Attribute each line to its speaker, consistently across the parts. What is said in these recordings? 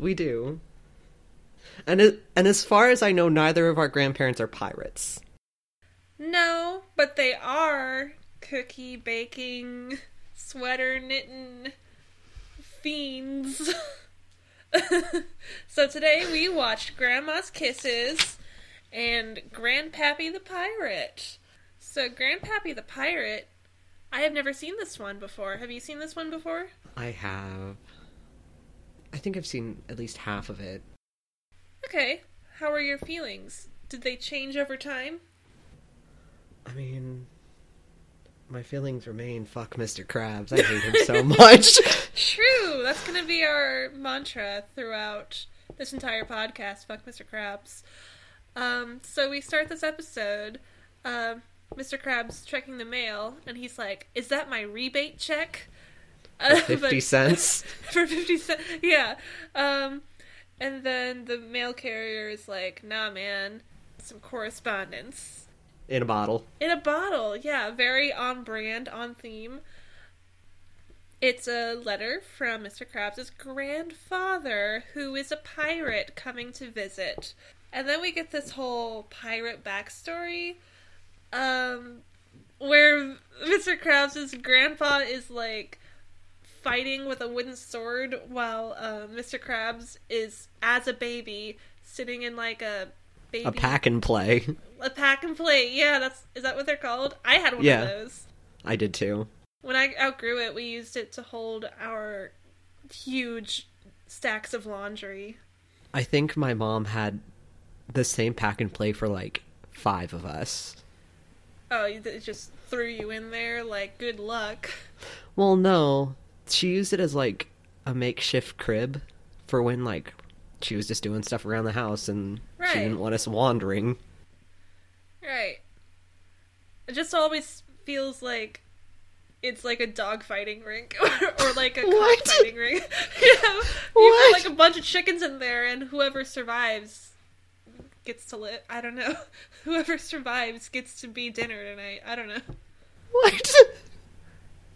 Speaker 1: We do. And it, and as far as I know, neither of our grandparents are pirates.
Speaker 2: No, but they are cookie baking, sweater knitting fiends. so today we watched Grandma's Kisses and Grandpappy the Pirate. So Grandpappy the Pirate, I have never seen this one before. Have you seen this one before?
Speaker 1: I have. I think I've seen at least half of it.
Speaker 2: Okay. How are your feelings? Did they change over time?
Speaker 1: I mean, my feelings remain fuck Mr. Krabs. I hate him so much.
Speaker 2: True. That's going to be our mantra throughout this entire podcast. Fuck Mr. Krabs. Um, so we start this episode. Uh, Mr. Krabs checking the mail, and he's like, "Is that my rebate check?" Uh,
Speaker 1: For 50
Speaker 2: but-
Speaker 1: cents.
Speaker 2: for 50 cents. Yeah. Um, and then the mail carrier is like, nah, man, some correspondence.
Speaker 1: In a bottle.
Speaker 2: In a bottle, yeah, very on brand, on theme. It's a letter from Mr. Krabs' grandfather, who is a pirate coming to visit. And then we get this whole pirate backstory, um, where Mr. Krabs' grandpa is like fighting with a wooden sword while uh, Mr. Krabs is, as a baby, sitting in like a baby
Speaker 1: A pack and play.
Speaker 2: a pack and play. Yeah, that's is that what they're called? I had one
Speaker 1: Yeah.
Speaker 2: of those.
Speaker 1: I did too.
Speaker 2: When I outgrew it, we used it to hold our huge stacks of laundry.
Speaker 1: I think my mom had the same pack and play for like five of us.
Speaker 2: Oh, it just threw you in there like good luck.
Speaker 1: Well, no. She used it as like a makeshift crib for when like she was just doing stuff around the house and
Speaker 2: Right.
Speaker 1: she didn't want us wandering.
Speaker 2: Right. It just always feels like it's like a dog fighting rink or, or like a
Speaker 1: What?
Speaker 2: cockfighting rink. you know, you put like a bunch of chickens in there, and whoever survives gets to live. I don't know. Whoever survives gets to be dinner tonight. I don't know.
Speaker 1: What?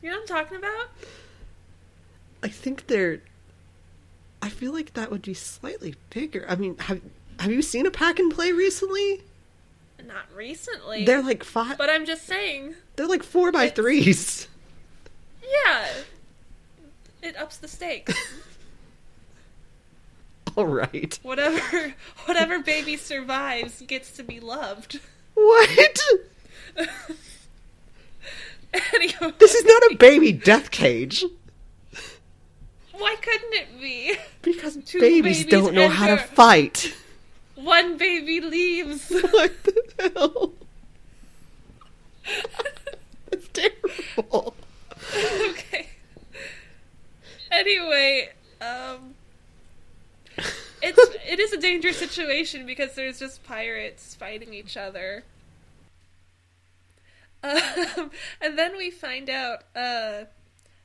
Speaker 2: You know what I'm talking about?
Speaker 1: I think they're. I feel like that would be slightly bigger. I mean, have have you seen a pack and play recently?
Speaker 2: Not recently.
Speaker 1: They're like five.
Speaker 2: but I'm just saying.
Speaker 1: They're like four by threes.
Speaker 2: Yeah. It ups the stakes.
Speaker 1: All right.
Speaker 2: whatever whatever baby survives gets to be loved.
Speaker 1: What?
Speaker 2: anyway,
Speaker 1: This is not a baby death cage.
Speaker 2: Why couldn't it be?
Speaker 1: Because
Speaker 2: Two
Speaker 1: babies,
Speaker 2: babies
Speaker 1: don't know how to fight.
Speaker 2: One baby leaves.
Speaker 1: What the hell? That's terrible.
Speaker 2: okay. Anyway, um it's it is a dangerous situation because there's just pirates fighting each other. Um, and then we find out uh,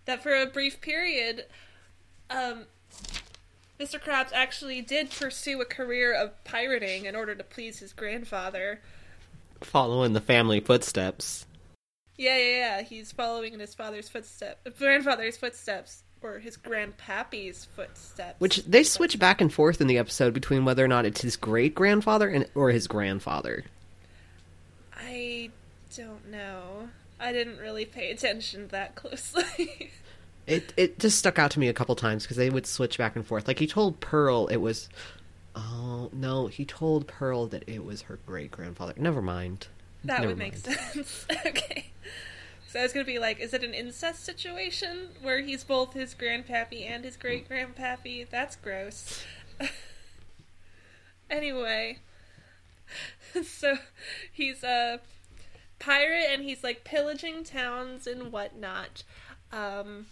Speaker 2: that for a brief period, um, Mr. Krabs actually did pursue a career of pirating in order to please his grandfather.
Speaker 1: Following the family footsteps.
Speaker 2: Yeah, yeah, yeah. He's following in his father's footsteps, grandfather's footsteps, or his grandpappy's footsteps.
Speaker 1: Which they switch back and forth in the episode between whether or not it's his great grandfather and or his grandfather.
Speaker 2: I don't know. I didn't really pay attention that closely.
Speaker 1: It it just stuck out to me a couple times because they would switch back and forth. Like he told Pearl it was, oh no, he told Pearl that it was her great grandfather. Never mind.
Speaker 2: that
Speaker 1: Never
Speaker 2: would make sense. okay. So I was gonna be like, is it an incest situation where he's both his grandpappy and his great grandpappy? That's gross. anyway, so he's a pirate and he's like pillaging towns and whatnot, um,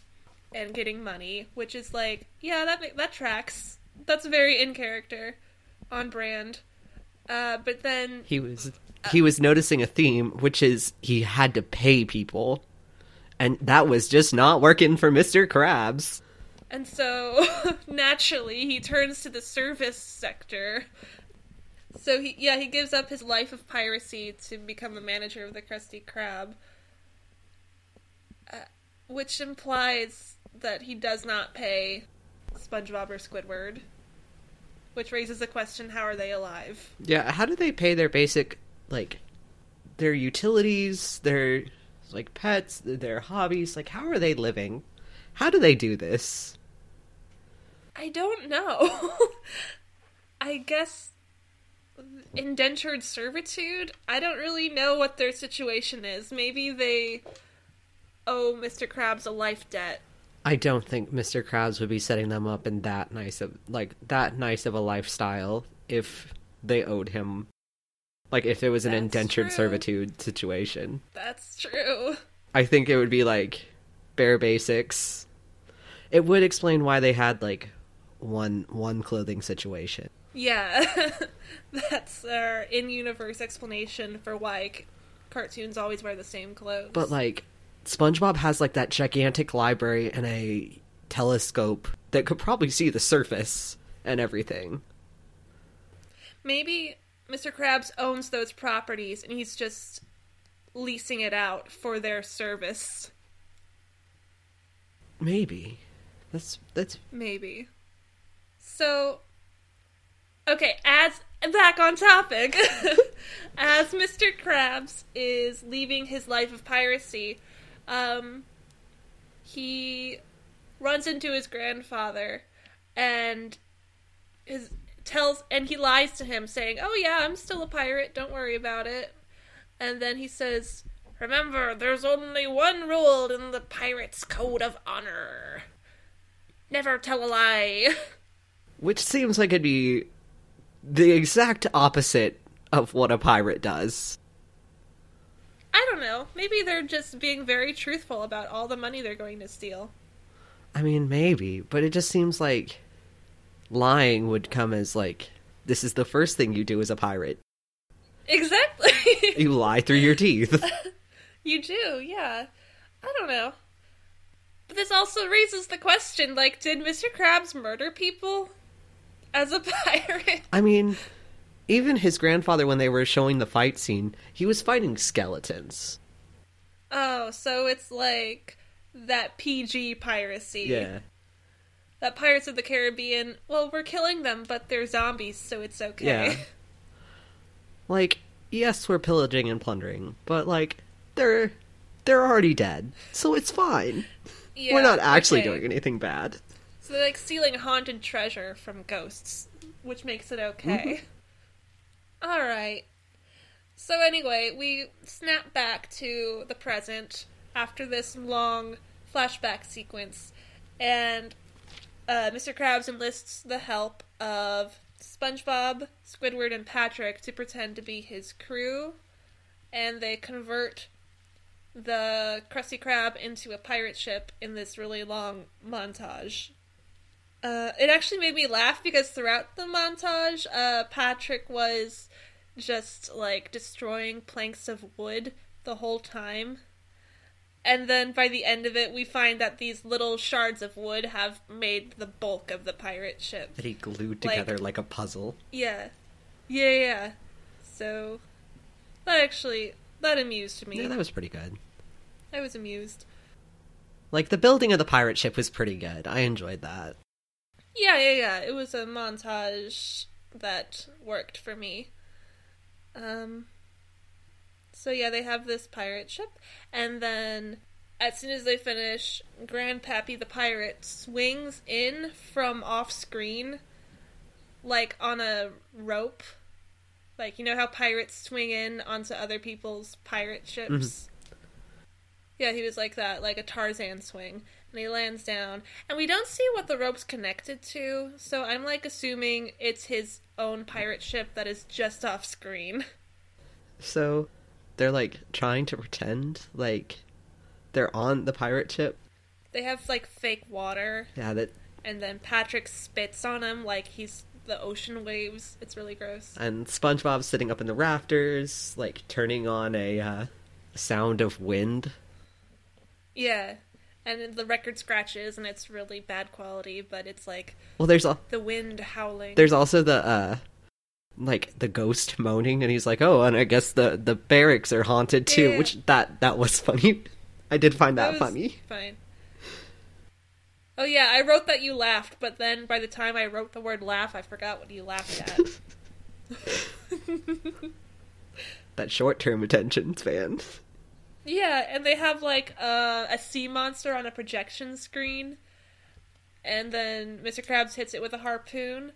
Speaker 2: and getting money, which is like, yeah, that that tracks. That's very in character, on brand. Uh, but then
Speaker 1: He was he was noticing a theme, which is he had to pay people, and that was just not working for Mister Krabs.
Speaker 2: And so naturally he turns to the service sector. So he yeah, he gives up his life of piracy to become a manager of the Krusty Krab. Uh, which implies that he does not pay SpongeBob or Squidward. Which raises the question how are they alive?
Speaker 1: Yeah, how do they pay their basic like their utilities, their like pets, their hobbies? Like how are they living? How do they do this?
Speaker 2: I don't know. I guess indentured servitude. I don't really know what their situation is. Maybe they owe Mr. Krabs a life debt.
Speaker 1: I don't think Mr. Krabs would be setting them up in that nice of like that nice of a lifestyle if they owed him like if it was an
Speaker 2: That's
Speaker 1: indentured
Speaker 2: true.
Speaker 1: servitude situation.
Speaker 2: That's true.
Speaker 1: I think it would be like bare basics. It would explain why they had like one one clothing situation.
Speaker 2: Yeah. That's our in universe explanation for why cartoons always wear the same clothes.
Speaker 1: But like SpongeBob has like that gigantic library and a telescope that could probably see the surface and everything.
Speaker 2: Maybe Mr. Krabs owns those properties and he's just leasing it out for their service.
Speaker 1: Maybe. That's that's
Speaker 2: Maybe. So, okay, as back on topic, as Mr. Krabs is leaving his life of piracy, um, he runs into his grandfather and his tells and he lies to him saying, "Oh yeah, I'm still a pirate. Don't worry about it." And then he says, "Remember, there's only one rule in the pirate's code of honor." Never tell a lie.
Speaker 1: which seems like it'd be the exact opposite of what a pirate does.
Speaker 2: I don't know. Maybe they're just being very truthful about all the money they're going to steal.
Speaker 1: I mean, maybe, but it just seems like lying would come as like this is the first thing you do as a pirate.
Speaker 2: Exactly.
Speaker 1: You lie through your teeth.
Speaker 2: you do, yeah. I don't know. But this also raises the question like, did Mr. Krabs murder people as a pirate?
Speaker 1: I mean, even his grandfather when they were showing the fight scene, he was fighting skeletons.
Speaker 2: Oh, so it's like that PG piracy.
Speaker 1: Yeah.
Speaker 2: That Pirates of the Caribbean, well, we're killing them, but they're zombies, so it's okay.
Speaker 1: Yeah. Like, yes, we're pillaging and plundering, but like they're they're already dead. So it's fine.
Speaker 2: Yeah,
Speaker 1: we're not actually
Speaker 2: okay.
Speaker 1: doing anything bad.
Speaker 2: So they're like stealing haunted treasure from ghosts, which makes it okay. Mm-hmm. All right. So anyway, we snap back to the present after this long flashback sequence, and uh, Mr. Krabs enlists the help of SpongeBob, Squidward, and Patrick to pretend to be his crew, and they convert the Krusty Krab into a pirate ship in this really long montage. Uh, it actually made me laugh because throughout the montage, uh, Patrick was just like destroying planks of wood the whole time. And then by the end of it, we find that these little shards of wood have made the bulk of the pirate ship.
Speaker 1: That he glued
Speaker 2: Like-
Speaker 1: together like a puzzle.
Speaker 2: Yeah. Yeah, yeah. So, that actually, that amused me.
Speaker 1: Yeah, that was pretty good.
Speaker 2: I was amused.
Speaker 1: Like the building of the pirate ship was pretty good. I enjoyed that.
Speaker 2: Yeah, yeah, yeah. It was a montage that worked for me. Um so yeah, they have this pirate ship and then as soon as they finish, Grandpappy the pirate swings in from off screen like on a rope. Like you know how pirates swing in onto other people's pirate ships? Yeah, he was like that, like a Tarzan swing. He lands down. And we don't see what the rope's connected to, so I'm like assuming it's his own pirate ship that is just off screen.
Speaker 1: So they're like trying to pretend like they're on the pirate ship.
Speaker 2: They have like fake water,
Speaker 1: Yeah, that
Speaker 2: and then Patrick spits on him like he's the ocean waves. It's really gross.
Speaker 1: and SpongeBob's sitting up in the rafters, like turning on a uh, sound of wind.
Speaker 2: Yeah. And the record scratches, and it's really bad quality, but it's like
Speaker 1: Well, there's a
Speaker 2: the wind howling.
Speaker 1: there's also the uh like the ghost moaning and he's like oh and i guess the the barracks are haunted too
Speaker 2: Yeah.
Speaker 1: which that that was funny i did find that,
Speaker 2: was
Speaker 1: funny
Speaker 2: Fine. Oh yeah, I wrote that you laughed, but then by the time I wrote the word laugh, I forgot what you laughed at.
Speaker 1: That short term attention span.
Speaker 2: Yeah, and they have like uh, a sea monster on a projection screen, and then Mr. Krabs hits it with a harpoon.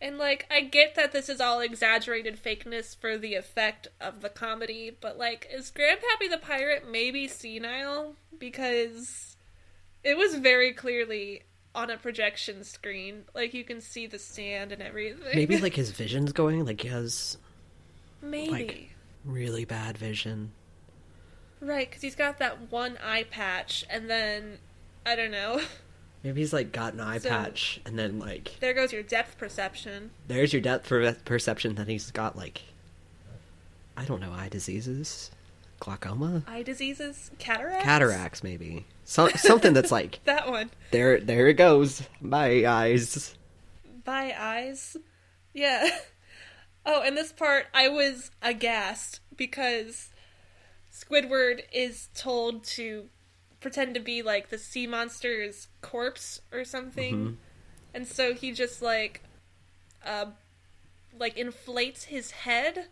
Speaker 2: And like, I get that this is all exaggerated fakeness for the effect of the comedy, but like, is Grandpappy the pirate maybe senile? Because it was very clearly on a projection screen. Like, you can see the sand and everything.
Speaker 1: Maybe like his vision's going, like he has
Speaker 2: maybe.
Speaker 1: like- really bad vision.
Speaker 2: Right, because he's got that one eye patch, and then I don't know.
Speaker 1: Maybe he's like got an eye
Speaker 2: So-
Speaker 1: patch, and then like
Speaker 2: There goes your depth perception.
Speaker 1: there's your depth per- perception that he's got like I don't know eye diseases, glaucoma,
Speaker 2: Eye diseases, cataracts,
Speaker 1: cataracts maybe, so- something that's like
Speaker 2: That one.
Speaker 1: there there it goes, my eyes.
Speaker 2: By eyes. Yeah. Oh, and this part I was aghast because Squidward is told to pretend to be like the sea monster's corpse or something.
Speaker 1: Mhm.
Speaker 2: And so he just like uh like inflates his head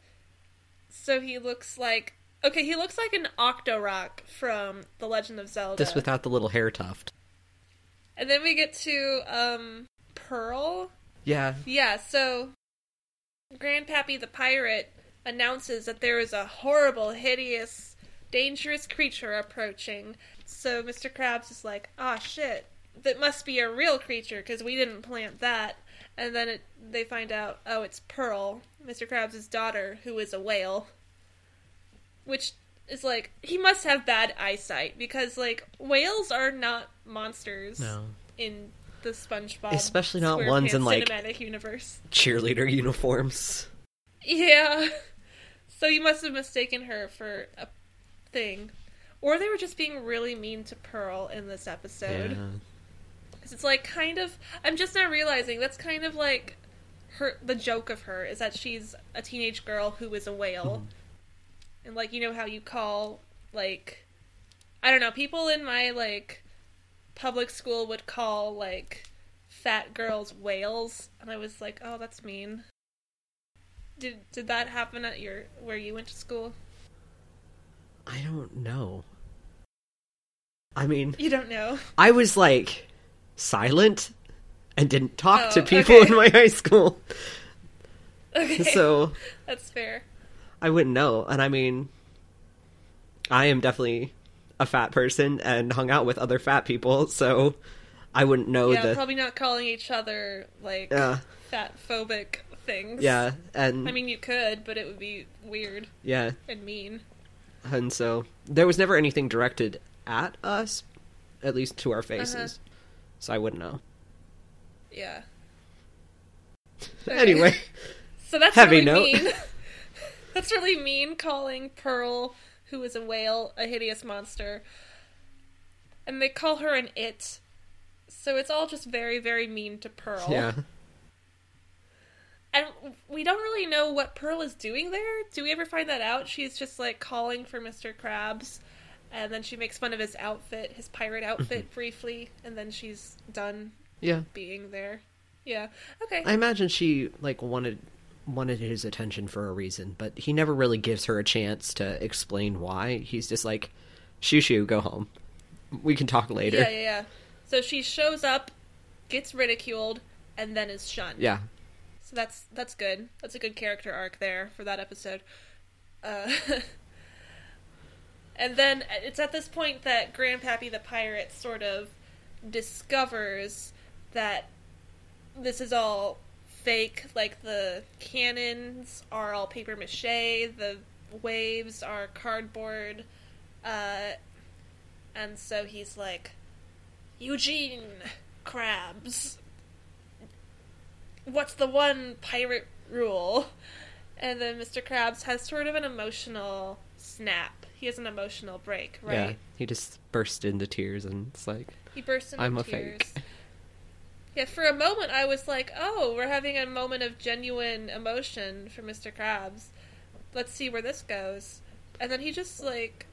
Speaker 2: so he looks like okay, he looks like an Octorok from The Legend of Zelda.
Speaker 1: Just without the little hair tuft.
Speaker 2: And then we get to um Pearl.
Speaker 1: Yeah,
Speaker 2: Yeah, so Grandpappy the pirate announces that there is a horrible, hideous, dangerous creature approaching. So Mr. Krabs is like, "Ah, shit. That must be a real creature because we didn't plant that." And then it, they find out, oh, it's Pearl, Mr. Krabs' daughter, who is a whale. Which is like, he must have bad eyesight because, like, whales are not monsters
Speaker 1: no
Speaker 2: in the SpongeBob,
Speaker 1: Especially not ones in, like-
Speaker 2: cinematic universe.
Speaker 1: cheerleader uniforms.
Speaker 2: Yeah, so you must have mistaken her for a thing, or they were just being really mean to Pearl in this episode.
Speaker 1: Yeah.
Speaker 2: Because it's like kind of, I'm just now realizing that's kind of like her. The joke of her is that she's a teenage girl who is a whale, mm-hmm. and like you know how you call like, I don't know, people in my like public school would call like fat girls whales, and I was like, oh, that's mean. Did did that happen at your where you went to school?
Speaker 1: I don't know. I mean,
Speaker 2: You don't know.
Speaker 1: I was like silent and didn't talk
Speaker 2: Oh,
Speaker 1: to people
Speaker 2: okay.
Speaker 1: in my high school.
Speaker 2: Okay,
Speaker 1: So
Speaker 2: that's fair.
Speaker 1: I wouldn't know. And I mean, I am definitely a fat person and hung out with other fat people, so I wouldn't know
Speaker 2: yeah,
Speaker 1: the.
Speaker 2: probably not calling each other like
Speaker 1: Yeah,
Speaker 2: fat phobic things.
Speaker 1: yeah, and
Speaker 2: I mean, you could, but it would be weird
Speaker 1: yeah,
Speaker 2: and mean.
Speaker 1: And so there was never anything directed at us, at least to our faces.
Speaker 2: Uh-huh.
Speaker 1: So I wouldn't know.
Speaker 2: Yeah.
Speaker 1: Anyway,
Speaker 2: So that's
Speaker 1: Heavy
Speaker 2: really
Speaker 1: note.
Speaker 2: mean. that's really mean calling Pearl, who is a whale, a hideous monster. And they call her an it. So it's all just very, very mean to Pearl.
Speaker 1: yeah,
Speaker 2: And we don't really know what Pearl is doing there. Do we ever find that out? She's just like calling for Mr. Krabs, and then she makes fun of his outfit, his pirate mm-hmm. outfit, briefly, and then she's done
Speaker 1: yeah.
Speaker 2: being there. Yeah. Okay.
Speaker 1: I imagine she like wanted wanted his attention for a reason, but he never really gives her a chance to explain why. He's just like, "Shoo shoo, go home. We can talk later."
Speaker 2: Yeah, yeah, yeah. So she shows up, gets ridiculed, and then is shunned.
Speaker 1: Yeah.
Speaker 2: So that's that's good. That's a good character arc there for that episode. Uh, and then it's at this point that Grandpappy the pirate sort of discovers that this is all fake. Like the cannons are all paper mache, the waves are cardboard, uh, and so he's like, Eugene Krabs, what's the one pirate rule? And then Mr. Krabs has sort of an emotional snap. He has an emotional break, right?
Speaker 1: Yeah. He just burst into tears and it's like,
Speaker 2: He bursts into
Speaker 1: I'm a
Speaker 2: tears.
Speaker 1: fake.
Speaker 2: Yeah, for a moment I was like, oh, we're having a moment of genuine emotion for Mr. Krabs. Let's see where this goes. And then he just, like,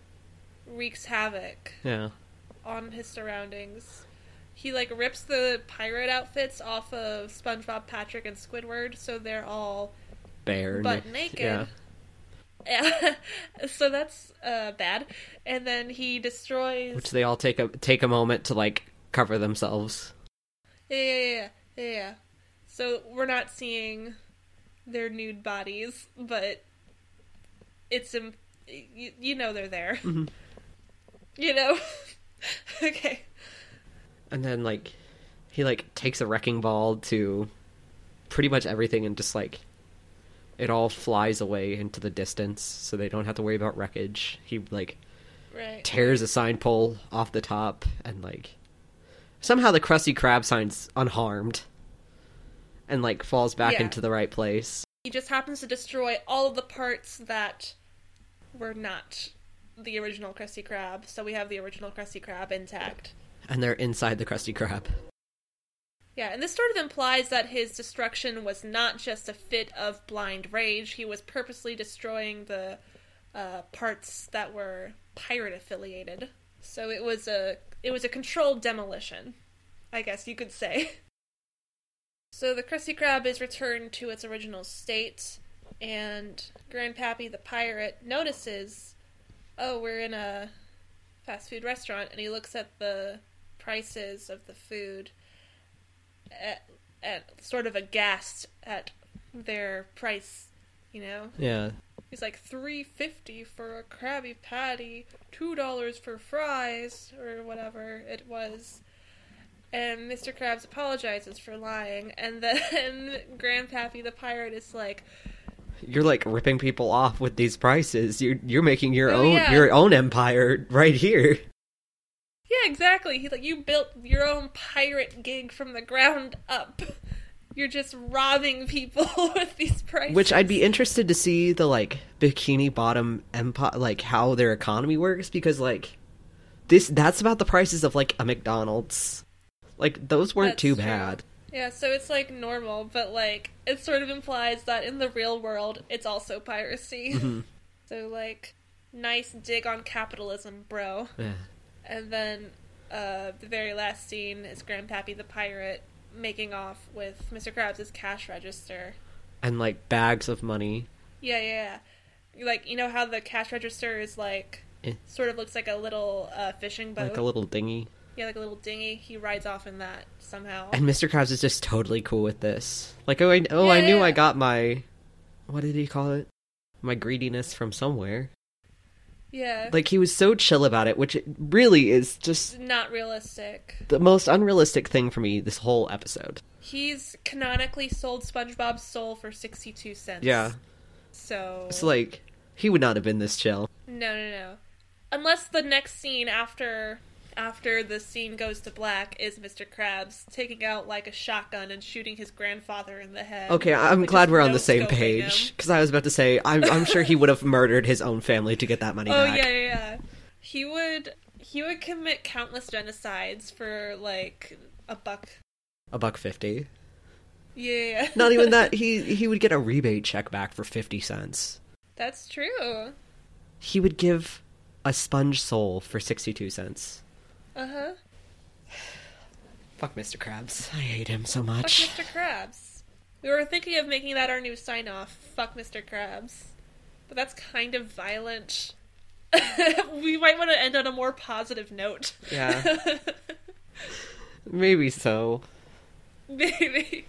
Speaker 2: wreaks havoc
Speaker 1: yeah.
Speaker 2: on his surroundings. He like rips the pirate outfits off of SpongeBob, Patrick, and Squidward, so they're all
Speaker 1: Bare.
Speaker 2: butt naked.
Speaker 1: Yeah.
Speaker 2: Yeah. so that's uh, bad. And then he destroys.
Speaker 1: Which they all take a take a moment to like cover themselves.
Speaker 2: Yeah, yeah, yeah, yeah, yeah. So we're not seeing their nude bodies, but it's um, you, you know they're there.
Speaker 1: Mhm.
Speaker 2: You know. okay.
Speaker 1: And then like he like takes a wrecking ball to pretty much everything and just like it all flies away into the distance so they don't have to worry about wreckage. He like
Speaker 2: Right.
Speaker 1: tears a sign pole off the top and like somehow the Krusty Krab sign's unharmed and like falls back
Speaker 2: Yeah.
Speaker 1: into the right place.
Speaker 2: He just happens to destroy all of the parts that were not the original Krusty Krab. So we have the original Krusty Krab intact.
Speaker 1: And they're inside the Krusty Krab.
Speaker 2: Yeah, and this sort of implies that his destruction was not just a fit of blind rage. He was purposely destroying the uh, parts that were pirate affiliated. So it was a it was a controlled demolition, I guess you could say. So the Krusty Krab is returned to its original state, and Grandpappy the pirate notices, oh, we're in a fast food restaurant, and he looks at the prices of the food at, at sort of aghast at their price, you know.
Speaker 1: Yeah.
Speaker 2: He's like three fifty for a Krabby Patty, two dollars for fries, or whatever it was. And Mr. Krabs apologizes for lying, and then Grandpappy the pirate is like,
Speaker 1: You're like ripping people off with these prices. You're you're making your
Speaker 2: Oh,
Speaker 1: own
Speaker 2: yeah.
Speaker 1: your own empire right here.
Speaker 2: "Yeah, exactly." He's like, "You built your own pirate gig from the ground up. You're just robbing people with these prices."
Speaker 1: Which I'd be interested to see the like bikini bottom empire like how their economy works because like this that's about the prices of like a McDonald's. Like those weren't
Speaker 2: That's
Speaker 1: too
Speaker 2: true.
Speaker 1: bad.
Speaker 2: Yeah, so it's like normal, but like it sort of implies that in the real world it's also piracy.
Speaker 1: Mhm.
Speaker 2: so like nice dig on capitalism, bro.
Speaker 1: Yeah.
Speaker 2: And then uh the very last scene is Grandpappy the pirate making off with Mr. Krabs' cash register.
Speaker 1: And like bags of money.
Speaker 2: Yeah, yeah, yeah. Like you know how the cash register is like
Speaker 1: Eh.
Speaker 2: sort of looks like a little uh, fishing boat.
Speaker 1: Like a little dinghy.
Speaker 2: yeah, like a little dinghy. He rides off in that somehow.
Speaker 1: And Mr. Krabs is just totally cool with this. Like, oh, I, oh, I
Speaker 2: Yeah,
Speaker 1: knew
Speaker 2: yeah.
Speaker 1: I got my, what did he call it? My greediness from somewhere.
Speaker 2: Yeah.
Speaker 1: Like, he was so chill about it, which it really is just
Speaker 2: not realistic.
Speaker 1: the most unrealistic thing for me this whole episode.
Speaker 2: He's canonically sold SpongeBob's soul for 62 cents.
Speaker 1: Yeah.
Speaker 2: So.
Speaker 1: It's like, he would not have been this chill.
Speaker 2: No, no, no. Unless the next scene after. After the scene goes to black, is Mr. Krabs taking out like a shotgun and shooting his grandfather in the head.
Speaker 1: Okay, I'm glad we're on the same page. Because I was about to say, I'm, I'm sure he would have murdered his own family to get that money
Speaker 2: Oh
Speaker 1: back.
Speaker 2: yeah, yeah, yeah. He would he would commit countless genocides for like a buck.
Speaker 1: A buck fifty.
Speaker 2: Yeah.
Speaker 1: Not even that. He he would get a rebate check back for fifty cents.
Speaker 2: That's true.
Speaker 1: He would give a sponge soul for sixty-two cents.
Speaker 2: Uh huh.
Speaker 1: Fuck Mr. Krabs. I hate him so much. Fuck.
Speaker 2: Mr. Krabs. We were thinking of making that our new sign off. Fuck Mr. Krabs. But that's kind of violent. we might want to end on a more positive note.
Speaker 1: Yeah. Maybe so.
Speaker 2: Maybe.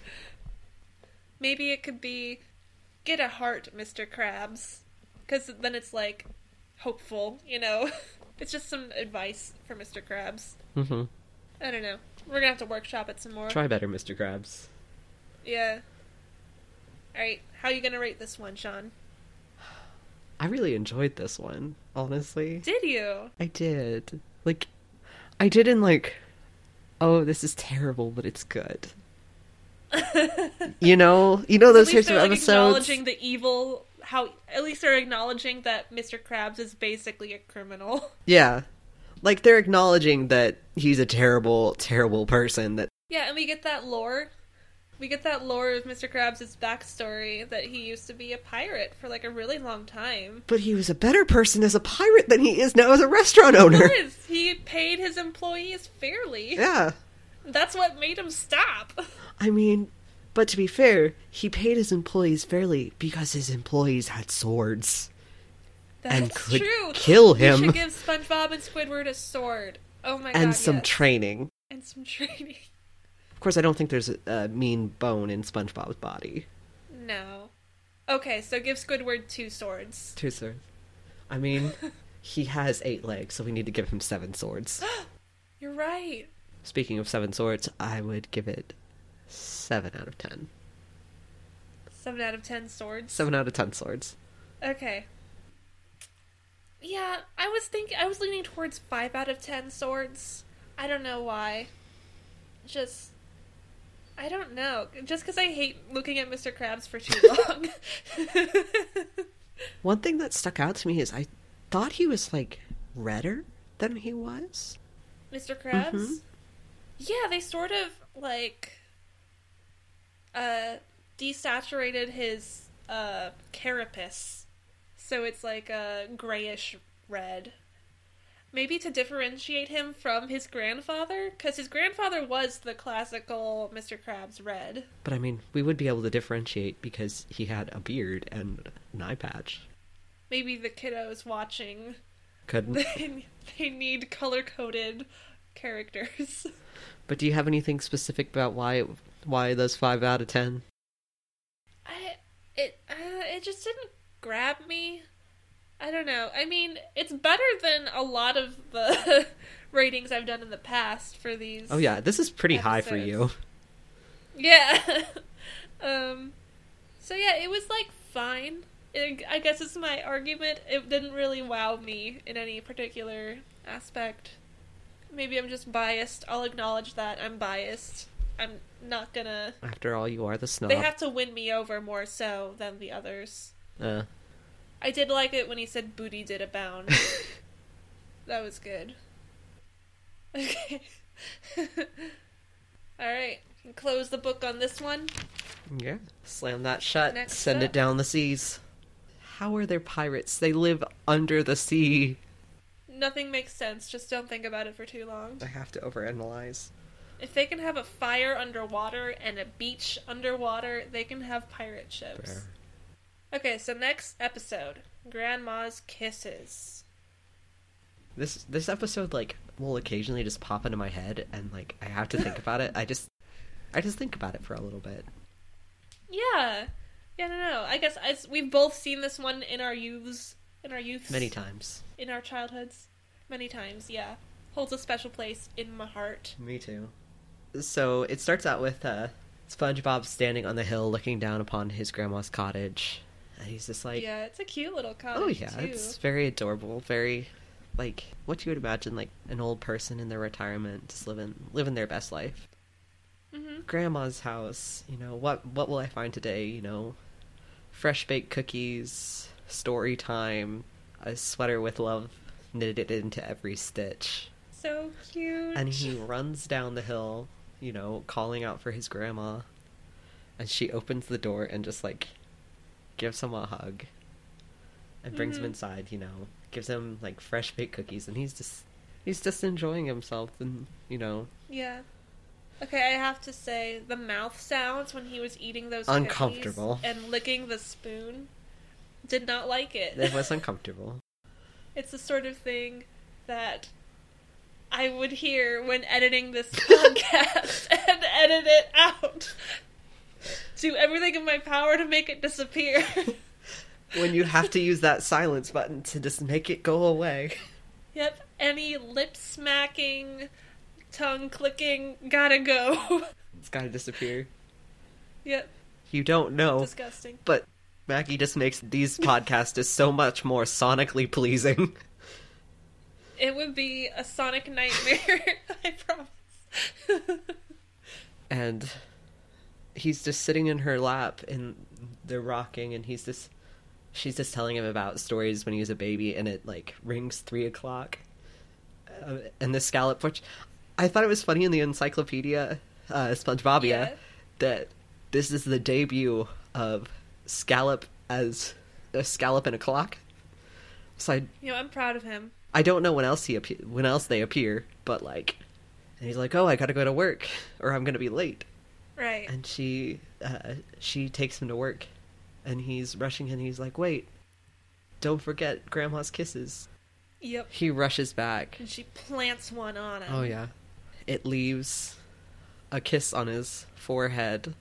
Speaker 2: Maybe it could be get a heart, Mr. Krabs. Because then it's like hopeful, you know? It's just some advice for Mr. Krabs.
Speaker 1: hmm
Speaker 2: I don't know. We're gonna have to workshop it some more.
Speaker 1: Try better, Mr. Krabs.
Speaker 2: Yeah. Alright, how are you gonna rate this one, Sean?
Speaker 1: I really enjoyed this one, honestly.
Speaker 2: Did you?
Speaker 1: I did. Like, I didn't like, oh, this is terrible, but it's good. You know, you know those types of
Speaker 2: like
Speaker 1: episodes.
Speaker 2: acknowledging the evil. How at least they're acknowledging that Mr. Krabs is basically a criminal.
Speaker 1: Yeah, like they're acknowledging that he's a terrible, terrible person. That
Speaker 2: Yeah, and we get that lore. We get that lore of Mr. Krabs' backstory that he used to be a pirate for like a really long time.
Speaker 1: but he was a better person as a pirate than he is now as a restaurant owner.
Speaker 2: Was he paid his employees fairly?
Speaker 1: Yeah,
Speaker 2: That's what made him stop.
Speaker 1: I mean, but to be fair, he paid his employees fairly because his employees had swords.
Speaker 2: That's
Speaker 1: And could
Speaker 2: true.
Speaker 1: kill
Speaker 2: We
Speaker 1: him.
Speaker 2: should give SpongeBob and Squidward a sword. Oh my god.
Speaker 1: and some
Speaker 2: yes.
Speaker 1: training.
Speaker 2: and some training.
Speaker 1: Of course, I don't think there's a, a mean bone in SpongeBob's body.
Speaker 2: No. Okay, so give Squidward two swords.
Speaker 1: Two swords. I mean, he has eight legs, so we need to give him seven swords.
Speaker 2: You're right.
Speaker 1: Speaking of seven swords, I would give it seven out of ten.
Speaker 2: Seven out of ten swords.
Speaker 1: Seven out of ten swords.
Speaker 2: Okay. Yeah, I was thinking I was leaning towards five out of ten swords. I don't know why. Just I don't know. Just because I hate looking at Mr. Krabs for too long.
Speaker 1: One thing that stuck out to me is I thought he was like redder than he was.
Speaker 2: Mr. Krabs?
Speaker 1: Mhm.
Speaker 2: Yeah, they sort of like uh desaturated his uh carapace. So it's like a grayish red. Maybe to differentiate him from his grandfather cuz his grandfather was the classical Mr. Krabs red.
Speaker 1: But I mean, we would be able to differentiate because he had a beard and an eye patch.
Speaker 2: Maybe the kiddos watching
Speaker 1: Couldn't.
Speaker 2: they, they need color-coded characters.
Speaker 1: But do you have anything specific about why why those five out of ten?
Speaker 2: I it uh, it just didn't grab me. I don't know. I mean, it's better than a lot of the ratings I've done in the past for these.
Speaker 1: Oh yeah, this is pretty high for you.
Speaker 2: Yeah. um. So yeah, it was like fine. It, I guess it's my argument. It didn't really wow me in any particular aspect. Maybe I'm just biased. I'll acknowledge that I'm biased. I'm not gonna.
Speaker 1: After all, you are the snob.
Speaker 2: They have to win me over more so than the others.
Speaker 1: Uh,
Speaker 2: I did like it when he said booty did abound. that was good. Okay. Alright. Close the book on this one.
Speaker 1: yeah. Slam that shut.
Speaker 2: Next
Speaker 1: send
Speaker 2: up.
Speaker 1: it down the seas. How are there pirates? They live under the sea.
Speaker 2: Nothing makes sense, just don't think about it for too long.
Speaker 1: I have to overanalyze.
Speaker 2: If they can have a fire underwater and a beach underwater, they can have pirate ships.
Speaker 1: Fair.
Speaker 2: Okay, so next episode Grandma's Kisses.
Speaker 1: This this episode like will occasionally just pop into my head and like I have to think about it. I just I just think about it for a little bit.
Speaker 2: Yeah. Yeah, no, no. I guess I, we've both seen this one in our youths. In our youths.
Speaker 1: Many times.
Speaker 2: in our childhoods many times yeah holds a special place in my heart
Speaker 1: Me too. So it starts out with uh, SpongeBob standing on the hill looking down upon his grandma's cottage. And he's just like,
Speaker 2: yeah it's a cute little cottage
Speaker 1: oh yeah,
Speaker 2: too.
Speaker 1: it's very adorable, very like what you would imagine like an old person in their retirement just living living their best life.
Speaker 2: hmm
Speaker 1: Grandma's house, you know, what what will I find today, you know? Fresh baked cookies, story time, a sweater with love knitted into every stitch.
Speaker 2: so cute
Speaker 1: And he runs down the hill, you know, calling out for his grandma. And she opens the door and just like gives him a hug. And brings him
Speaker 2: Mhm.
Speaker 1: inside, you know, gives him like fresh baked cookies and he's just he's just enjoying himself and you know
Speaker 2: yeah okay i have to say the mouth sounds when he was eating those
Speaker 1: Uncomfortable.
Speaker 2: cookies and licking the spoon did not like it
Speaker 1: it was uncomfortable.
Speaker 2: it's the sort of thing that i would hear when editing this podcast and edit it out do everything in my power to make it disappear
Speaker 1: when you have to use that silence button to just make it go away.
Speaker 2: Yep, any lip smacking, tongue clicking, gotta go.
Speaker 1: It's gotta disappear.
Speaker 2: yep,
Speaker 1: You don't know,
Speaker 2: disgusting.
Speaker 1: but Maggie just makes these podcasts just so much more sonically pleasing.
Speaker 2: It would be a sonic nightmare, I promise.
Speaker 1: and he's just sitting in her lap and they're rocking and he's just she's just telling him about stories when he was a baby and it like rings three o'clock uh, and the scallop which i thought it was funny in the encyclopedia uh spongebobia
Speaker 2: Yeah.
Speaker 1: that this is the debut of scallop as a scallop and a clock so i
Speaker 2: you know, I'm proud of him.
Speaker 1: I don't know when else he appe- when else they appear but like And he's like, "Oh, I gotta go to work, or I'm gonna be late."
Speaker 2: Right.
Speaker 1: And she, uh, she takes him to work, and he's rushing, and he's like, "Wait, don't forget Grandma's kisses."
Speaker 2: Yep.
Speaker 1: He rushes back.
Speaker 2: And she plants one on him.
Speaker 1: Oh yeah, it leaves a kiss on his forehead.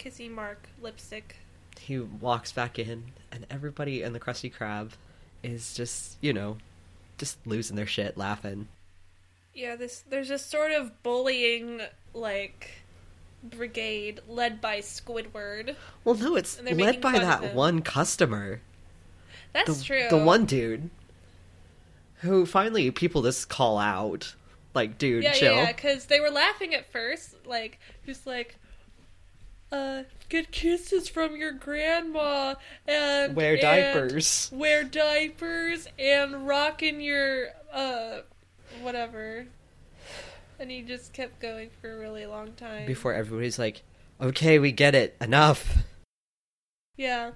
Speaker 2: Kissy mark lipstick.
Speaker 1: He walks back in, and everybody in the Krusty Krab is just, you know, just losing their shit, laughing.
Speaker 2: Yeah, this there's a sort of bullying like brigade led by Squidward.
Speaker 1: Well, no, it's led by that one customer.
Speaker 2: That's
Speaker 1: the,
Speaker 2: true.
Speaker 1: The one dude who finally people just call out, like, dude,
Speaker 2: Yeah,
Speaker 1: chill.
Speaker 2: yeah, yeah, because they were laughing at first, like just like, uh, get kisses from your grandma and
Speaker 1: Wear
Speaker 2: and
Speaker 1: diapers.
Speaker 2: wear diapers, and rocking your uh, whatever. And he just kept going for a really long time.
Speaker 1: Before everybody's like, okay, we get it, enough.
Speaker 2: Yeah.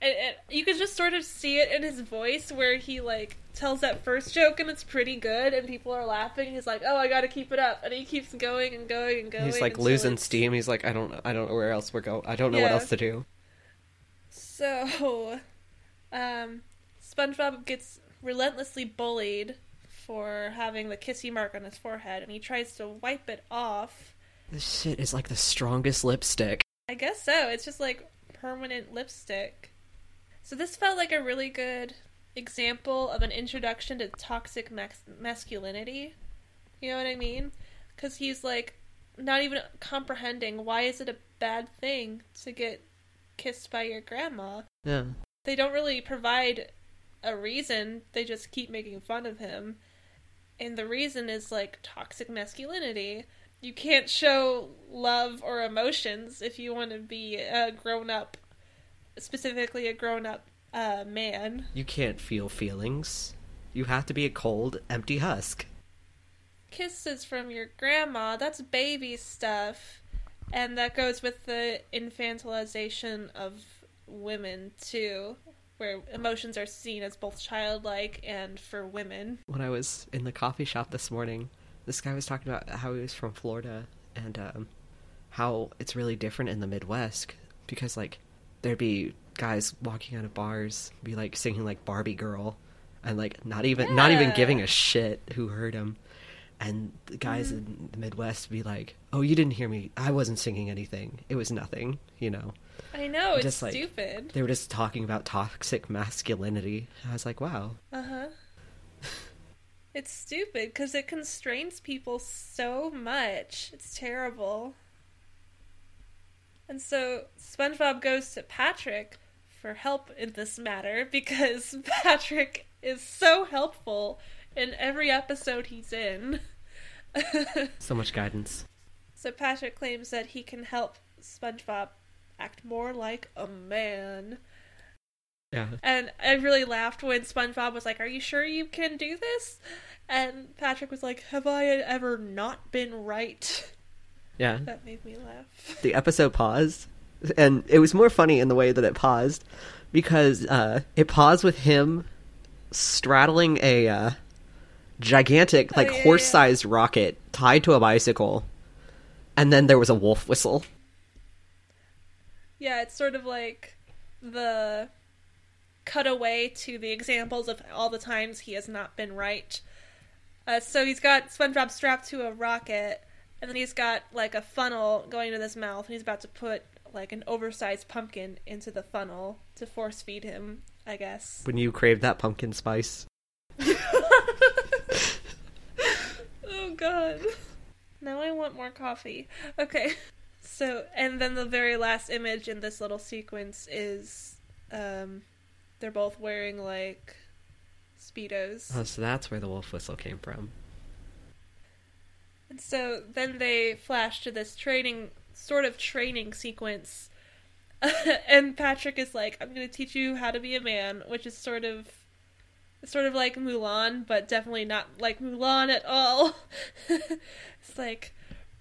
Speaker 2: And, you can just sort of see it in his voice where he like tells that first joke and it's pretty good and people are laughing. He's like, "Oh, I got to keep it up," and he keeps going and going and going.
Speaker 1: He's like losing
Speaker 2: it's-
Speaker 1: steam. He's like, I don't, I don't know where else we're going. I don't know what else to do.
Speaker 2: So, um, SpongeBob gets relentlessly bullied for having the kissy mark on his forehead, and he tries to wipe it off.
Speaker 1: This shit is like the strongest lipstick.
Speaker 2: I guess so. It's just like permanent lipstick. So this felt like a really good example of an introduction to toxic mas- masculinity. You know what I mean? Because he's like not even comprehending why is it a bad thing to get kissed by your grandma.
Speaker 1: Yeah.
Speaker 2: They don't really provide a reason. They just keep making fun of him. And the reason is like toxic masculinity. You can't show love or emotions if you want to be a grown up, specifically a grown up uh, man.
Speaker 1: You can't feel feelings. You have to be a cold, empty husk.
Speaker 2: Kisses from your grandma, that's baby stuff. And that goes with the infantilization of women, too, where emotions are seen as both childlike and for women.
Speaker 1: When I was in the coffee shop this morning, this guy was talking about how he was from Florida and um, how it's really different in the Midwest because, like, there'd be guys walking out of bars, be like singing like Barbie Girl, and like not even not even giving a shit who heard him. And the guys in the Midwest be like, "Oh, you didn't hear me. I wasn't singing anything. It was nothing." You know.
Speaker 2: I know, it's
Speaker 1: Just, like,
Speaker 2: stupid.
Speaker 1: They were just talking about toxic masculinity. I was like, "Wow."
Speaker 2: Uh huh. it's stupid because it constrains people so much. It's terrible. And so SpongeBob goes to Patrick for help in this matter because Patrick is so helpful in every episode he's in.
Speaker 1: So much guidance.
Speaker 2: so Patrick claims that he can help SpongeBob act more like a man.
Speaker 1: Yeah.
Speaker 2: And I really laughed when SpongeBob was like, Are you sure you can do this? And Patrick was like, Have I ever not been right?
Speaker 1: Yeah.
Speaker 2: That made me laugh.
Speaker 1: the episode paused, and it was more funny in the way that it paused because uh, it paused with him straddling a uh, gigantic,
Speaker 2: Oh,
Speaker 1: like
Speaker 2: yeah, yeah,
Speaker 1: horse-sized rocket tied to a bicycle, and then there was a wolf whistle.
Speaker 2: Yeah, it's sort of like the cutaway to the examples of all the times he has not been right. Uh, so he's got SpongeBob strapped to a rocket, and then he's got like a funnel going to his mouth, and he's about to put like an oversized pumpkin into the funnel to force feed him, I guess.
Speaker 1: When you crave that pumpkin spice,
Speaker 2: oh god. Now I want more coffee. Okay. So, and then the very last image in this little sequence is um they're both wearing like speedos.
Speaker 1: oh, so that's where the wolf whistle came from.
Speaker 2: And so then they flash to this training sort of training sequence. and Patrick is like, "I'm going to teach you how to be a man," which is sort of sort of like Mulan, but definitely not like Mulan at all. it's like,